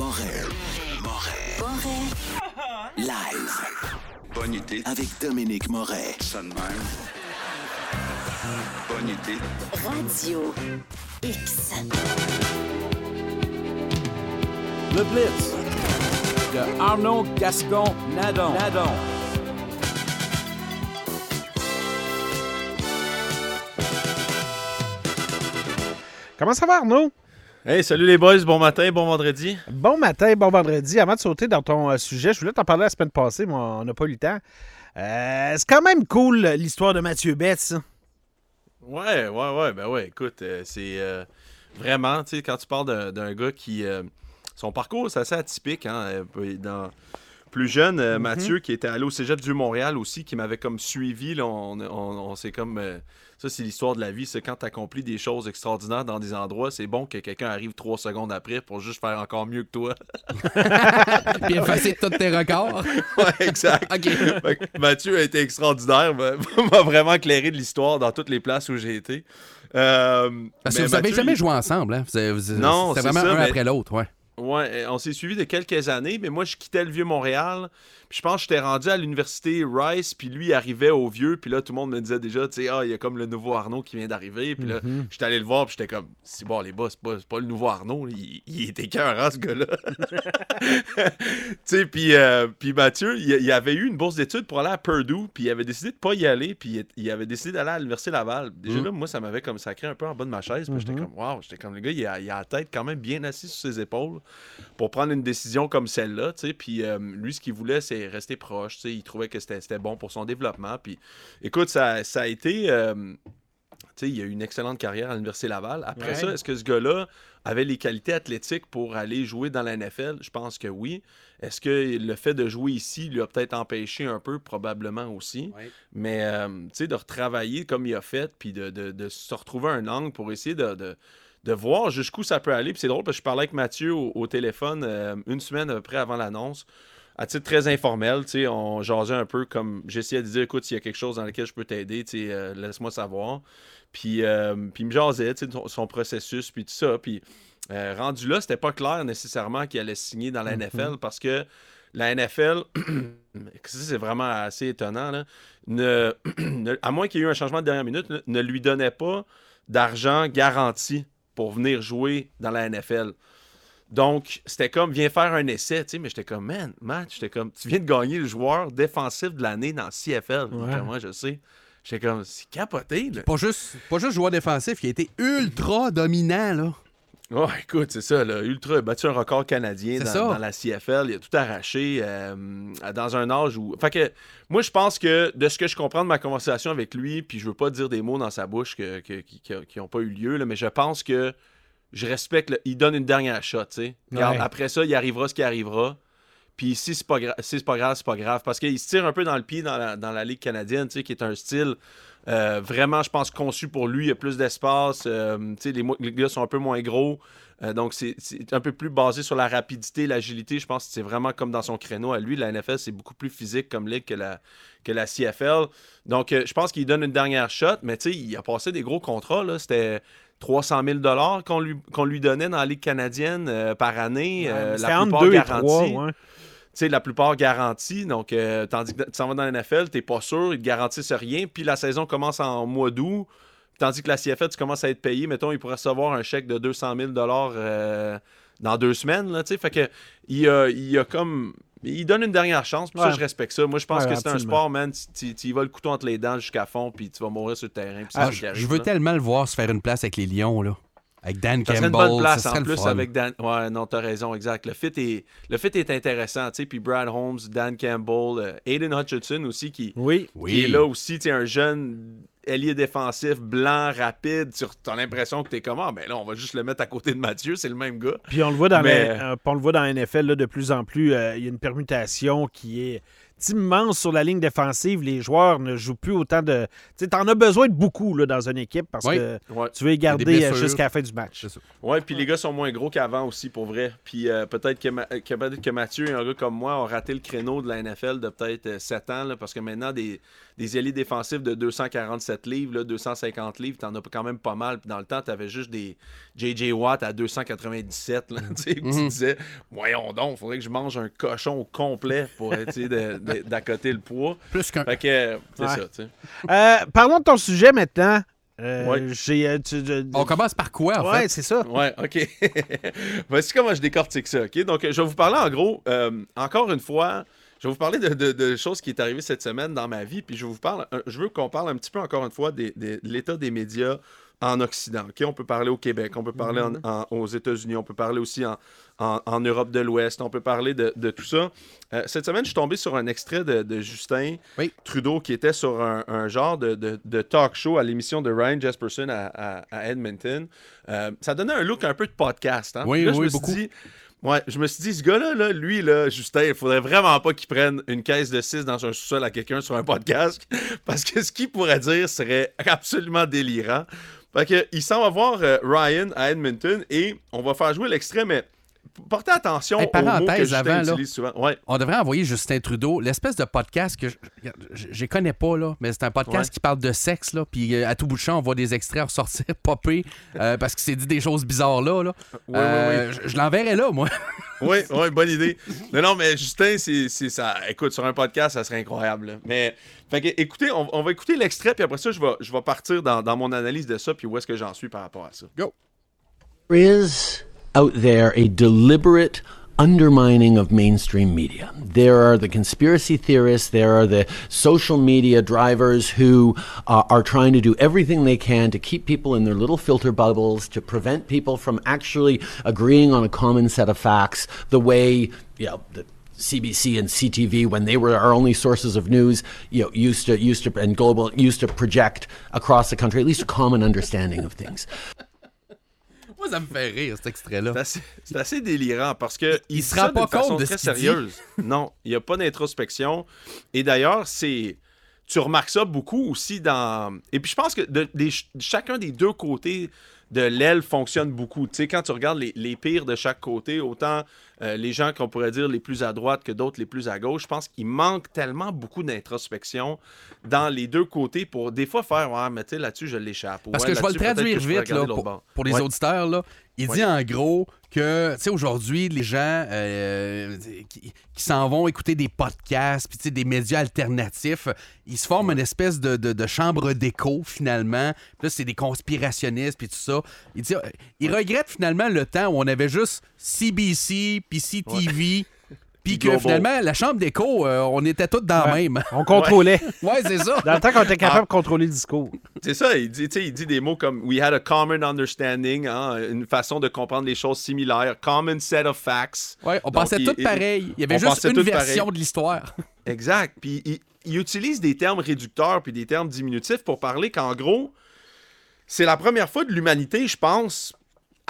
Moret. Moret. Live. Bonne idée. Avec Dominique Moret. Ça de même. Bonne idée. Radio X. Le Blitz de Arnaud Gascon Nadon. Nadon. Comment ça va, Arnaud? Hey, salut les boys, bon matin, bon vendredi. Bon matin, bon vendredi. Avant de sauter dans ton euh, sujet, je voulais t'en parler la semaine passée, mais on n'a pas eu le temps. Euh, c'est quand même cool l'histoire de Mathieu Betts. ça. Ouais, ouais, ouais, ben ouais, écoute, euh, c'est euh, vraiment, tu sais, quand tu parles d'un- gars qui. euh, son parcours, c'est assez atypique, hein. euh, Dans, plus jeune, euh, Mathieu, qui était allé au cégep du Montréal aussi, qui m'avait comme suivi, là, on, on, on s'est comme. euh, ça, c'est l'histoire de la vie. C'est quand tu accomplis des choses extraordinaires dans des endroits, c'est bon que quelqu'un arrive trois secondes après pour juste faire encore mieux que toi. Puis effacer tous tes records. ouais, exact. Mathieu a été extraordinaire, m'a m'a vraiment éclairé de l'histoire dans toutes les places où j'ai été. Euh, Parce que vous n'avez Mathieu, jamais joué ensemble, hein? Vous avez- vous- Non, C'est c'est vraiment ça, un mais- après l'autre, ouais. Ouais, on s'est suivi de quelques années, mais moi, je quittais le Vieux-Montréal. Puis je pense que j'étais rendu à l'université Rice, puis lui il arrivait au Vieux, puis là, tout le monde me disait déjà, tu sais, ah, il y a comme le nouveau Arnaud qui vient d'arriver. Puis là, j'étais allé le voir, puis j'étais comme, c'est bon, les boss, c'est pas, c'est pas le nouveau Arnaud, il, il était cœur, ce gars-là. tu sais, puis, euh, puis Mathieu, il, il avait eu une bourse d'études pour aller à Purdue, puis il avait décidé de pas y aller, puis il, avait décidé d'aller à l'université Laval. Déjà là, moi, ça m'avait comme sacré un peu en bas de ma chaise, puis j'étais comme, waouh, j'étais comme, le gars, il a, il a la tête quand même bien assis sur ses épaules pour prendre une décision comme celle-là. Puis euh, lui, ce qu'il voulait, c'est rester proche. Il trouvait que c'était bon pour son développement. Puis écoute, ça, ça a été. euh, il a eu une excellente carrière à l'Université Laval. Après Ouais. ça, est-ce que ce gars-là avait les qualités athlétiques pour aller jouer dans la NFL? Je pense que oui. Est-ce que le fait de jouer ici lui a peut-être empêché un peu? Probablement aussi. Mais, euh, de retravailler comme il a fait, puis de, de- de se retrouver un angle pour essayer de, de- de voir jusqu'où ça peut aller. Puis c'est drôle parce que je parlais avec Mathieu au, au téléphone euh, une semaine à peu près avant l'annonce. À titre très informel, tu sais, on jasait un peu comme j'essayais de dire écoute, s'il y a quelque chose dans lequel je peux t'aider, euh, laisse-moi savoir. Puis, euh, puis il me jasait, tu sais, son, son processus, puis tout ça. Puis euh, rendu là, c'était pas clair nécessairement qu'il allait signer dans la NFL parce que la NFL, ça, c'est vraiment assez étonnant, là, ne, ne- à moins qu'il y ait eu un changement de dernière minute, ne lui donnait pas d'argent garanti pour venir jouer dans la NFL. Donc, c'était comme, viens faire un essai, tu sais, mais j'étais comme, man, match, j'étais comme, tu viens de gagner le joueur défensif de l'année dans CFL. Ouais. Moi, je sais. J'étais comme, c'est capoté, là. Pas juste, pas juste joueur défensif, il a été ultra dominant, là. Oh, écoute, c'est ça, là. Ultra a battu un record canadien dans, la CFL. Il a tout arraché euh, dans un âge où. Fait que, moi, je pense que de ce que je comprends de ma conversation avec lui, puis je veux pas dire des mots dans sa bouche que, que- qui- qui n'ont pas eu lieu, là, mais je pense que je respecte. Il donne une dernière shot, tu Ouais. Après ça, il arrivera ce qui arrivera. Puis si c'est pas, gra- si c'est pas grave, c'est pas grave. Parce qu'il se tire un peu dans le pied dans la, dans la Ligue canadienne, tu sais, qui est un style euh, vraiment, je pense, conçu pour lui. Il y a plus d'espace. euh, les, les gars sont un peu moins gros. Euh, donc, c'est un peu plus basé sur la rapidité, l'agilité. Je pense que c'est vraiment comme dans son créneau à lui. La NFL, c'est beaucoup plus physique comme ligue que la, que la CFL. Donc, je pense qu'il donne une dernière shot, mais tu sais, il a passé des gros contrats. C'était 300 000 qu'on lui, qu'on lui donnait dans la Ligue canadienne par année. la plupart et ouais. Tu sais, la plupart garantis. Donc, euh, tandis que tu s'en vas dans la NFL, t'es pas sûr, ils te garantissent rien. Puis la saison commence en mois d'août. Tandis que la CFL, tu commences à être payé. Mettons, il pourrait recevoir un chèque de 200 000 euh, dans deux semaines. Là, fait que il a, il a comme. Il donne une dernière chance, puis Ouais. ça, je respecte ça. Moi, je pense Ouais, que c'est un sport, man. Tu- Tu tu y vas le couteau entre les dents jusqu'à fond, puis tu vas mourir sur le terrain. puis Ah, je, veux là. tellement le voir se faire une place avec les Lions, là. Avec Dan Ça serait une Campbell. bonne place ça en plus fun. avec Dan. Ouais, non, t'as raison, exact. Le fit est, le fit est intéressant, tu sais. Puis Brad Holmes, Dan Campbell, euh, Aiden Hutchinson aussi qui, Oui. Oui. est là aussi, tu sais, un jeune ailier défensif, blanc, rapide. Tu as l'impression que t'es comme, ah, ben là, on va juste le mettre à côté de Mathieu, c'est le même gars. Puis on le voit dans, Mais- la, euh, on le voit dans la NFL là, de plus en plus. euh, Il y a une permutation qui est immense sur la ligne défensive. Les joueurs ne jouent plus autant de. Tu t'en as besoin de beaucoup là, dans une équipe parce Oui. que Ouais. tu veux les garder euh, jusqu'à la fin du match. Ouais, puis les gars sont moins gros qu'avant aussi, pour vrai. Puis euh, peut-être que, Ma- que peut-être que Mathieu et un gars comme moi ont raté le créneau de la NFL de peut-être euh, 7 ans, là, parce que maintenant, des, des ailiers défensifs de 247 livres, là, 250 livres, t'en as quand même pas mal. Puis dans le temps, t'avais juste des J.J. Watt à 297, là, tu tu disais, voyons donc, faudrait que je mange un cochon au complet pour essayer de- de- d'accoter le poids. Plus qu'un. Fait que, c'est Ouais. ça, tu sais. Euh, parlons de ton sujet maintenant. Euh, Ouais. j'ai, euh, tu- je- On commence par quoi, en ouais, fait? c'est ça. Ouais, ok. Voici comment je décortique ça, ok? Donc, je vais vous parler en gros, euh, encore une fois, je vais vous parler de, de- de choses qui est arrivées cette semaine dans ma vie, puis je, vous parle, je veux qu'on parle un petit peu encore une fois des- des- de l'état des médias en Occident. On peut parler au Québec, on peut parler en- en- aux États-Unis, on peut parler aussi en, Europe de l'Ouest, on peut parler de, de tout ça. Euh, cette semaine, je suis tombé sur un extrait de, de Justin Oui. Trudeau qui était sur un, un genre de, talk show à l'émission de Ryan Jesperson à, à- à Edmonton. Euh, ça donnait un look un peu de podcast. hein? Oui, Là, je oui, suis dit- Ouais, je me suis dit, ce gars-là, là, lui, là, Justin, il faudrait vraiment pas qu'il prenne une caisse de 6 dans un sous-sol à quelqu'un sur un podcast, parce que ce qu'il pourrait dire serait absolument délirant. Fait que, il s'en va voir euh, Ryan à Edmonton et on va faire jouer l'extrait, mais portez attention Hey, aux mots que parenthèse Justin avant, là. utilise souvent. Ouais. On devrait envoyer Justin Trudeau, l'espèce de podcast que je, je connais pas, là, mais c'est un podcast Ouais. qui parle de sexe, là, puis euh, à tout bout de champ, on voit des extraits ressortir, popper, euh, parce qu'il s'est dit des choses bizarres là. là. Oui, Euh, Je, je l'enverrai là, moi. Oui, oui, bonne idée. Non, non, mais Justin, c'est c'est ça. Écoute, sur un podcast, ça serait incroyable. là. Mais, fait que, écoutez, on, on va écouter l'extrait, puis après ça, je vais, je vais partir dans, dans mon analyse de ça, puis où est-ce que j'en suis par rapport à ça. There is out there a deliberate undermining of mainstream media. There are the conspiracy theorists, there are the social media drivers who uh, are trying to do everything they can to keep people in their little filter bubbles, to prevent people from actually agreeing on a common set of facts the way, you know, the CBC and CTV, when they were our only sources of news, you know, used to used to and global used to project across the country at least a common understanding of things. Ça me fait rire, cet extrait-là. C'est assez, délirant parce que Il dit se rend pas compte de très ce sérieuse. Non, il n'y a pas d'introspection. Et d'ailleurs, c'est. Tu remarques ça beaucoup aussi dans. Et puis je pense que de, chacun des deux côtés de l'aile fonctionne beaucoup. Tu sais, quand tu regardes les, les pires de chaque côté, autant euh, les gens qu'on pourrait dire les plus à droite que d'autres les plus à gauche, je pense qu'il manque tellement beaucoup d'introspection dans les deux côtés pour des fois faire Ouais, mais tu sais, là-dessus, je l'échappe. Parce Ouais, que je vais le traduire vite là, pour, les Ouais. auditeurs. Là. Il Ouais. dit en gros que, tu sais, aujourd'hui, les gens euh, qui, qui s'en vont écouter des podcasts, puis tu sais, des médias alternatifs, ils se forment une espèce de, de- de chambre d'écho, finalement. Puis là, c'est des conspirationnistes, puis tout ça. Il, dit, euh, il regrette finalement le temps où on avait juste CBC, puis CTV, puis que Global. finalement, la chambre d'écho, euh, on était tous dans la Ouais. même. On contrôlait. Ouais, c'est ça. Dans le temps qu'on était Ah. capable de contrôler le discours. C'est ça, il dit, tu sais, il dit des mots comme We had a common understanding, hein, une façon de comprendre les choses similaires, common set of facts. Ouais, on Donc, pensait tous il- pareil. Il y avait juste une version pareil. de l'histoire. Exact. Puis il, il utilise des termes réducteurs puis des termes diminutifs pour parler qu'en gros, c'est la première fois de l'humanité, je pense,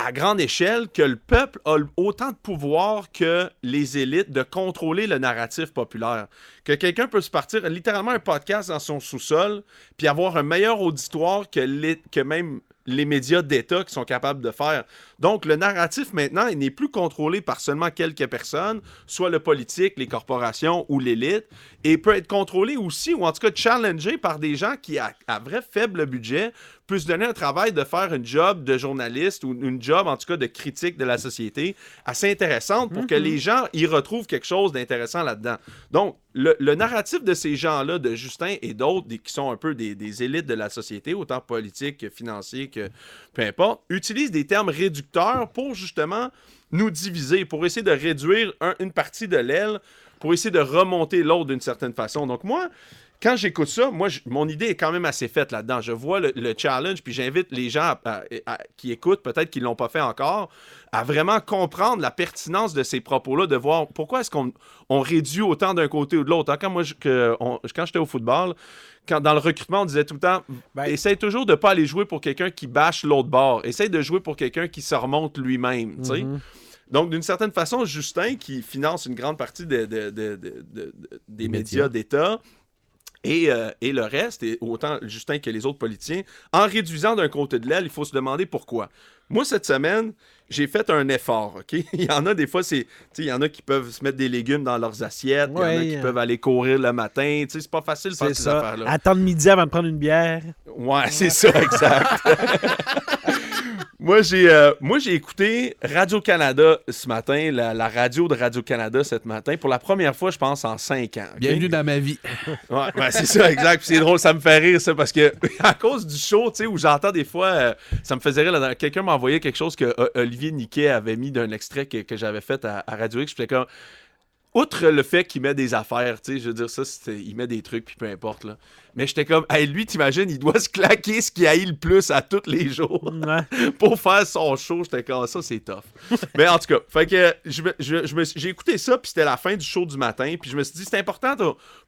à grande échelle, que le peuple a autant de pouvoir que les élites de contrôler le narratif populaire. Que quelqu'un peut se partir littéralement un podcast dans son sous-sol puis avoir un meilleur auditoire que, que même les médias d'État qui sont capables de faire. Donc, le narratif maintenant, il n'est plus contrôlé par seulement quelques personnes, soit le politique, les corporations ou l'élite, et peut être contrôlé aussi, ou en tout cas challengé par des gens qui, à, à vrai faible budget, se donner un travail de faire une job de journaliste ou une job, en tout cas, de critique de la société assez intéressante pour que les gens y retrouvent quelque chose d'intéressant là-dedans. Donc, le, le narratif de ces gens-là, de Justin et d'autres, qui sont un peu des, des élites de la société, autant politiques que financiers, que peu importe, utilise des termes réducteurs pour justement nous diviser, pour essayer de réduire un- une partie de l'aile, pour essayer de remonter l'autre d'une certaine façon. Donc moi, quand j'écoute ça, moi, je- mon idée est quand même assez faite là-dedans. Je vois le, le challenge, puis j'invite les gens à- à- à- qui écoutent, peut-être qu'ils ne l'ont pas fait encore, à vraiment comprendre la pertinence de ces propos-là, de voir pourquoi est-ce qu'on on réduit autant d'un côté ou de l'autre. Hein, Quand moi, je- que on- quand j'étais au football, quand dans le recrutement, on disait tout le temps, Ben- essaye toujours de pas aller jouer pour quelqu'un qui bâche l'autre bord. Essaye de jouer pour quelqu'un qui se remonte lui-même. sais. Donc, d'une certaine façon, Justin, qui finance une grande partie de- de- de- de- de- de- des médias d'État, et, euh, et le reste, et autant Justin que les autres politiciens, en réduisant d'un côté de l'aile, il faut se demander pourquoi. Moi, cette semaine, j'ai fait un effort, OK? Il y en a des fois, c'est. Il y en a qui peuvent se mettre des légumes dans leurs assiettes, il y en a Ouais, qui euh, peuvent aller courir le matin. C'est pas facile faire ces affaires-là. Attendre midi avant de prendre une bière. Ouais, c'est ça, exact. moi, j'ai euh, moi j'ai écouté Radio-Canada ce matin, la, la radio de Radio-Canada ce matin, pour la première fois, je pense, en cinq ans. Bienvenue dans ma vie. Ouais, ouais, c'est ça, exact. Puis c'est drôle, ça me fait rire, ça, parce que à cause du show, tu sais, où j'entends des fois, euh, ça me faisait rire. Quelqu'un m'a envoyé quelque chose que euh, Olivier Niquet avait mis d'un extrait que, que j'avais fait à, à Radio X. J'étais comme. Outre le fait qu'il met des affaires, tu sais, je veux dire, ça, il met des trucs, puis peu importe, là. Mais j'étais comme, hey, lui, t'imagines, il doit se claquer ce qu'il haït le plus à tous les jours Ouais. pour faire son show. J'étais comme, ça, c'est tough. Mais en tout cas, fait que je je- je j'ai écouté ça, puis c'était la fin du show du matin, puis je me suis dit, c'est important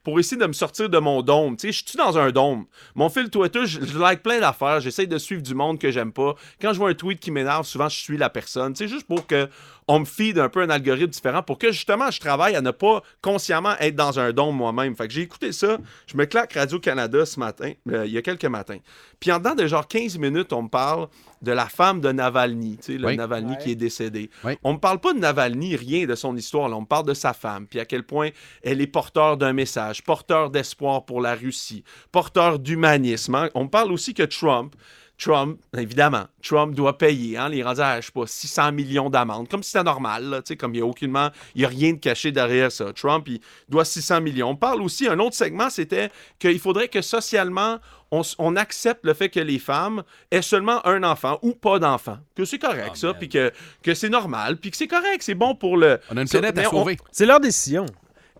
pour essayer de me sortir de mon dôme. Tu sais, je suis dans un dôme? Mon fil Twitter, je, je like plein d'affaires, j'essaie de suivre du monde que j'aime pas. Quand je vois un tweet qui m'énerve, souvent, je suis la personne. Tu sais, juste pour que on me feed un peu un algorithme différent, pour que justement, je travaille à ne pas consciemment être dans un dôme moi-même. Fait que j'ai écouté ça, je me claque Radio-Canada ce matin, euh, il y a quelques matins. Puis en dedans de genre 15 minutes, on me parle de la femme de Navalny, tu sais, le Oui. Navalny qui est décédé. Oui. On me parle pas de Navalny, rien de son histoire, là. on me parle de sa femme, puis à quel point elle est porteur d'un message, porteur d'espoir pour la Russie, porteur d'humanisme. hein. On me parle aussi que Trump, Trump, évidemment, Trump doit payer, hein, il est rendu à, je sais pas, 600 millions d'amendes, comme si c'était normal, là, tu sais, comme il n'y a aucunement, il n'y a rien de caché derrière ça. Trump, il doit 600 millions. On parle aussi, un autre segment, c'était qu'il faudrait que socialement, on, accepte le fait que les femmes aient seulement un enfant ou pas d'enfant, que c'est correct, Ah, ça, puis que, que c'est normal, puis que c'est correct, c'est bon pour le... On a une planète à on- sauver. C'est leur décision.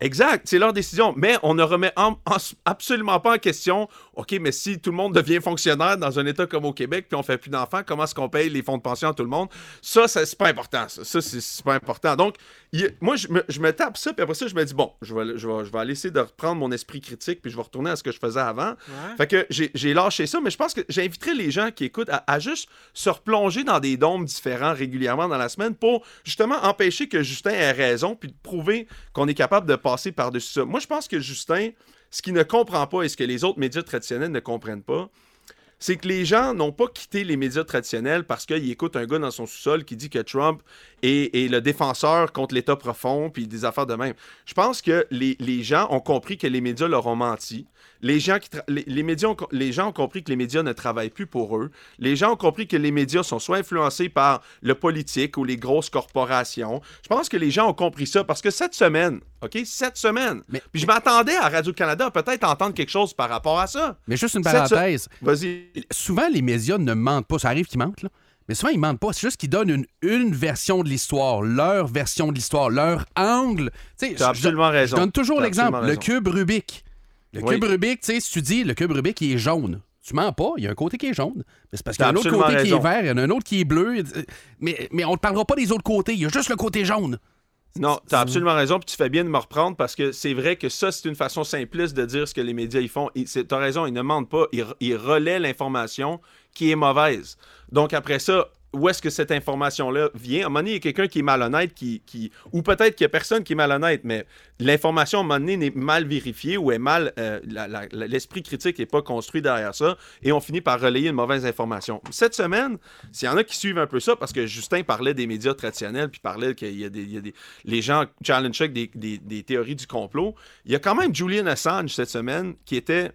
Exact, c'est leur décision. Mais on ne remet en- en- absolument pas en question, OK, mais si tout le monde devient fonctionnaire dans un État comme au Québec, puis on fait plus d'enfants, comment est-ce qu'on paye les fonds de pension à tout le monde? Ça, ça, c'est pas important. Ça, Ça, c'est pas important. Donc, il- moi, je me, je me tape ça, puis après ça, je me dis, bon, je vais, je, vais, je vais aller essayer de reprendre mon esprit critique, puis je vais retourner à ce que je faisais avant. Fait que j'ai lâché ça, mais je pense que j'inviterai les gens qui écoutent à, à juste se replonger dans des dômes différents régulièrement dans la semaine pour justement empêcher que Justin ait raison, puis de prouver qu'on est capable de passer par-dessus ça. Moi, je pense que Justin, ce qu'il ne comprend pas et ce que les autres médias traditionnels ne comprennent pas, c'est que les gens n'ont pas quitté les médias traditionnels parce qu'ils écoutent un gars dans son sous-sol qui dit que Trump est, le défenseur contre l'État profond, puis des affaires de même. Je pense que les, les gens ont compris que les médias leur ont menti. Les gens, qui les, les médias ont les gens ont compris que les médias ne travaillent plus pour eux. Les gens ont compris que les médias sont soit influencés par le politique ou les grosses corporations. Je pense que les gens ont compris ça parce que cette semaine, OK, cette semaine, Mais- puis je m'attendais à Radio-Canada à peut-être entendre quelque chose par rapport à ça. Mais juste une parenthèse. Vas-y. Souvent, les médias ne mentent pas. Ça arrive qu'ils mentent, là. Mais souvent, ils mentent pas. C'est juste qu'ils donnent une, une version de l'histoire, leur version de l'histoire, leur angle. Tu je- absolument je, raison. Je donne toujours l'exemple. Le cube Rubik. Le Oui. cube Rubik, tu sais, si tu dis le cube Rubik, il est jaune. Tu mens pas, il y a un côté qui est jaune. Mais c'est parce qu'il y a un autre côté qui est vert, il y en a un autre qui est bleu. Mais, mais on ne parlera pas des autres côtés. Il y a juste le côté jaune. Non, tu as absolument raison, puis tu fais bien de me reprendre parce que c'est vrai que ça, c'est une façon simpliste de dire ce que les médias ils font. Tu as raison, ils ne mentent pas, ils, ils relaient l'information qui est mauvaise. Donc après ça, où est-ce que cette information-là vient? À un moment donné, il y a quelqu'un qui est malhonnête, qui, qui... ou peut-être qu'il n'y a personne qui est malhonnête, mais l'information, à un moment donné, n'est mal vérifiée ou est mal... euh, L'esprit critique n'est pas construit derrière ça, et on finit par relayer une mauvaise information. Cette semaine, s'il y en a qui suivent un peu ça, parce que Justin parlait des médias traditionnels, puis parlait qu'il y a des... il y a des- les gens challenge des, des- des théories du complot, il y a quand même Julian Assange cette semaine qui était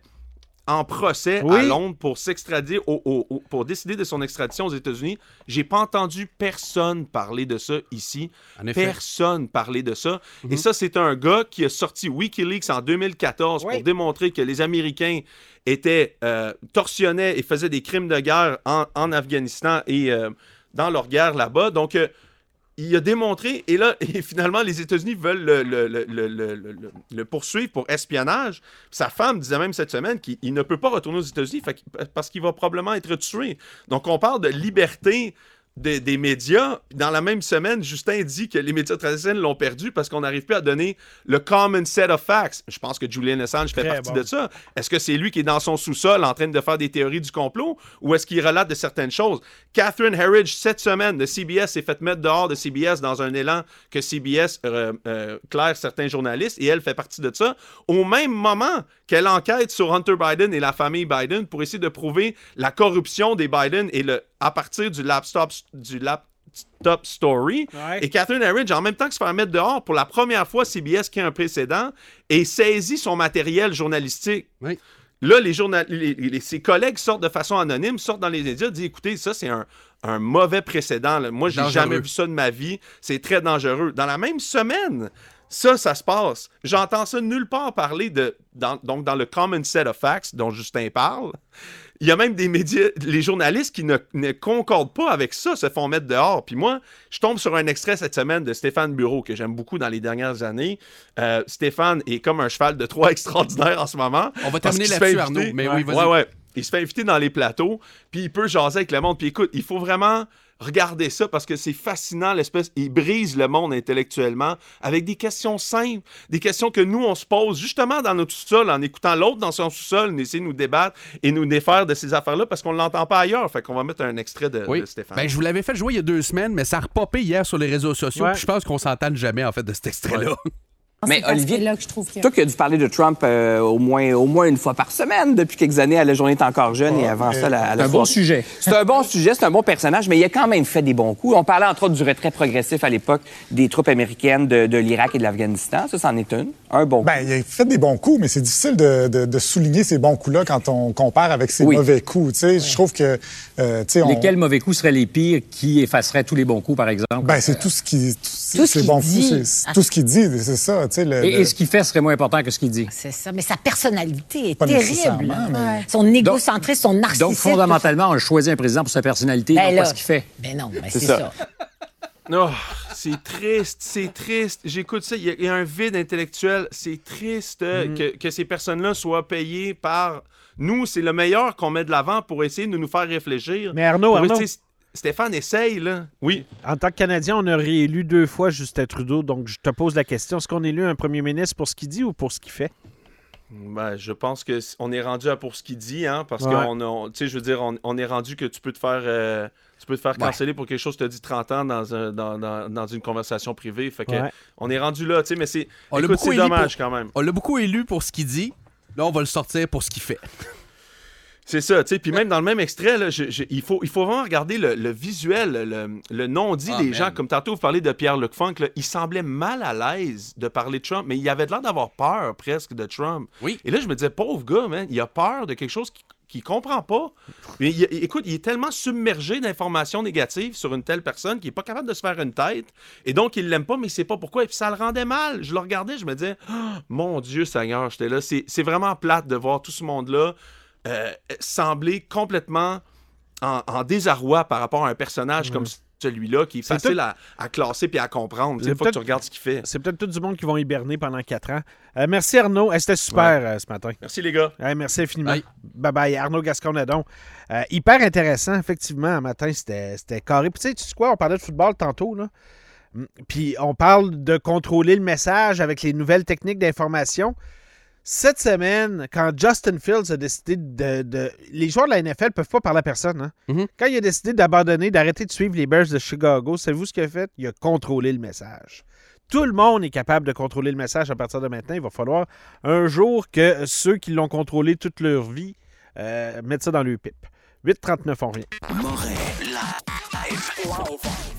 en procès à. Londres pour s'extrader, au- au- au- pour décider de son extradition aux États-Unis. J'ai pas entendu personne parler de ça ici. En effet. Personne parler de ça. Mhm. Et ça, c'est un gars qui a sorti Wikileaks en 2014 Oui. pour démontrer que les Américains étaient euh, torsionnaient et faisaient des crimes de guerre en, en Afghanistan et euh, dans leur guerre là-bas. Donc, euh, il a démontré, et là, et finalement, les États-Unis veulent le, le- le- le- poursuivre pour espionnage. Sa femme disait même cette semaine qu'il il ne peut pas retourner aux États-Unis parce qu'il va probablement être tué. Donc, on parle de liberté des, des médias. Dans la même semaine, Justin dit que les médias traditionnels l'ont perdu parce qu'on n'arrive plus à donner le common set of facts. Je pense que Julian Assange fait Très partie bon. de ça. Est-ce que c'est lui qui est dans son sous-sol en train de faire des théories du complot ou est-ce qu'il relate de certaines choses? Catherine Herridge, cette semaine, de CBS, s'est fait mettre dehors de CBS dans un élan que CBS euh, euh, claire certains journalistes et elle fait partie de ça. Au même moment qu'elle enquête sur Hunter Biden et la famille Biden pour essayer de prouver la corruption des Biden et le, à partir du laptop, du laptop story. Ouais. Et Catherine Herridge, en même temps que se faire mettre dehors, pour la première fois, CBS qui a un précédent, et saisit son matériel journalistique. Oui. Là, les journal- les- les- ses collègues sortent de façon anonyme, sortent dans les médias, disent écoutez, ça, c'est un, un mauvais précédent. là. Moi, j'ai jamais vu ça de ma vie. C'est très dangereux. Dans la même semaine, ça, ça se passe. J'entends ça nulle part parler de. dans- donc, dans le Common Set of Facts dont Justin parle. Il y a même des médias, les journalistes qui ne, ne concordent pas avec ça se font mettre dehors. Puis moi, je tombe sur un extrait cette semaine de Stéphane Bureau, que j'aime beaucoup dans les dernières années. Euh, Stéphane est comme un cheval de Troie extraordinaire en ce moment. On va terminer là-dessus, Arnaud, mais oui. Ouais, ouais. Il se fait inviter dans les plateaux, puis il peut jaser avec le monde. Puis écoute, il faut vraiment regarder ça parce que c'est fascinant, l'espèce. Il brise le monde intellectuellement avec des questions simples, des questions que nous, on se pose justement dans notre sous-sol en écoutant l'autre dans son sous-sol, essayer de nous débattre et nous défaire de ces affaires-là parce qu'on ne l'entend pas ailleurs. Fait qu'on va mettre un extrait de, Oui. de Stéphane. Ben, je vous l'avais fait jouer il y a deux semaines, mais ça a repopé hier sur les réseaux sociaux. Ouais. Je pense qu'on s'entende jamais, en fait, de cet extrait-là. Mais Olivier, là que je trouve que... toi qui as dû parler de Trump euh, au, moins, au moins une fois par semaine depuis quelques années, à la journée est encore jeune et avant ça, la, la un bon sujet. C'est un bon sujet, c'est un bon personnage, mais il a quand même fait des bons coups. On parlait entre autres du retrait progressif à l'époque des troupes américaines de, de l'Irak et de l'Afghanistan. Ça, c'en est une. Un bon coup. Ben, il a fait des bons coups, mais c'est difficile de, de- de souligner ces bons coups-là quand on compare avec ses Oui. mauvais coups. Tu sais, Je trouve que, euh, tu sais, on- Lesquels mauvais coups seraient les pires qui effaceraient tous les bons coups, par exemple? Ben, c'est tout ce qui, tout, Tout ce bons dit. coups, c'est- c'est tout ce qu'il dit, c'est ça. Le- et, ce qu'il fait serait moins important que ce qu'il dit. C'est ça. Mais sa personnalité est Pas terrible. nécessairement, mais-. Son égocentrisme, son narcissisme. Donc, fondamentalement, on choisit un président pour sa personnalité, Ben non là. pas ce qu'il fait. Ben non, ben c'est ça. ça. Oh, c'est triste, c'est triste. J'écoute ça, il y, a- il y a un vide intellectuel. C'est triste euh, Mm. que, que ces personnes-là soient payées par nous. C'est le meilleur qu'on met de l'avant pour essayer de nous faire réfléchir. Mais Arnaud, Pour Arnaud, essayer- Stéphane, essaye, là. Oui. en tant que Canadien, on a réélu deux fois Justin Trudeau. Donc, je te pose la question est-ce qu'on élu un premier ministre pour ce qu'il dit ou pour ce qu'il fait? Ben, je pense que on est rendu à pour ce qu'il dit, hein, parce Ouais. qu'on a, tu sais, je veux dire, on, on est rendu que tu peux te faire, euh, tu peux te faire canceller pour quelque chose que tu as dit 30 ans dans, un- dans, dans- dans une conversation privée. Fait que Ouais. on est rendu là, tu sais, mais c'est, On dommage pour- quand même. On l'a beaucoup élu pour ce qu'il dit. Là, on va le sortir pour ce qu'il fait. C'est ça, tu sais. Puis même dans le même extrait, là, je- je- il, faut, il faut vraiment regarder le, le visuel, le, le non-dit Ah, des man. gens. Comme tantôt, vous parlez de Pierre-Luc Funk, là, il semblait mal à l'aise de parler de Trump, mais il avait l'air d'avoir peur presque de Trump. Oui. Et là, je me disais, pauvre gars, man, il a peur de quelque chose qu'il qu'il comprend pas. Mais il- écoute, il est tellement submergé d'informations négatives sur une telle personne qu'il est pas capable de se faire une tête. Et donc, il l'aime pas, mais il sait pas pourquoi. Et puis, ça le rendait mal. Je le regardais, je me disais, Ah, mon Dieu Seigneur, j'étais là. C'est c'est vraiment plate de voir tout ce monde-là euh, sembler complètement en, en désarroi par rapport à un personnage comme celui-là qui est, facile tout- à, à classer puis à comprendre. Une fois que tu peut-être- regardes ce qu'il fait. C'est peut-être tout du monde qui vont hiberner pendant quatre ans. Euh, merci Arnaud. Eh, C'était super euh, ce matin. Merci les gars. Eh, merci infiniment. Bye. Bye bye. Arnaud Gasconadon. Euh, hyper intéressant, effectivement. Un matin, c'était c'était carré. Puis tu sais, tu sais quoi, on parlait de football tantôt, là. Mm. Puis on parle de contrôler le message avec les nouvelles techniques d'information. Cette semaine, quand Justin Fields a décidé de, de- Les joueurs de la NFL peuvent pas parler à personne. hein. Mhm. Quand il a décidé d'abandonner, d'arrêter de suivre les Bears de Chicago, savez-vous ce qu'il a fait? Il a contrôlé le message. Tout le monde est capable de contrôler le message à partir de maintenant. Il va falloir un jour que ceux qui l'ont contrôlé toute leur vie euh, mettent ça dans le pipe. 8.39, on revient. Moret live. Live.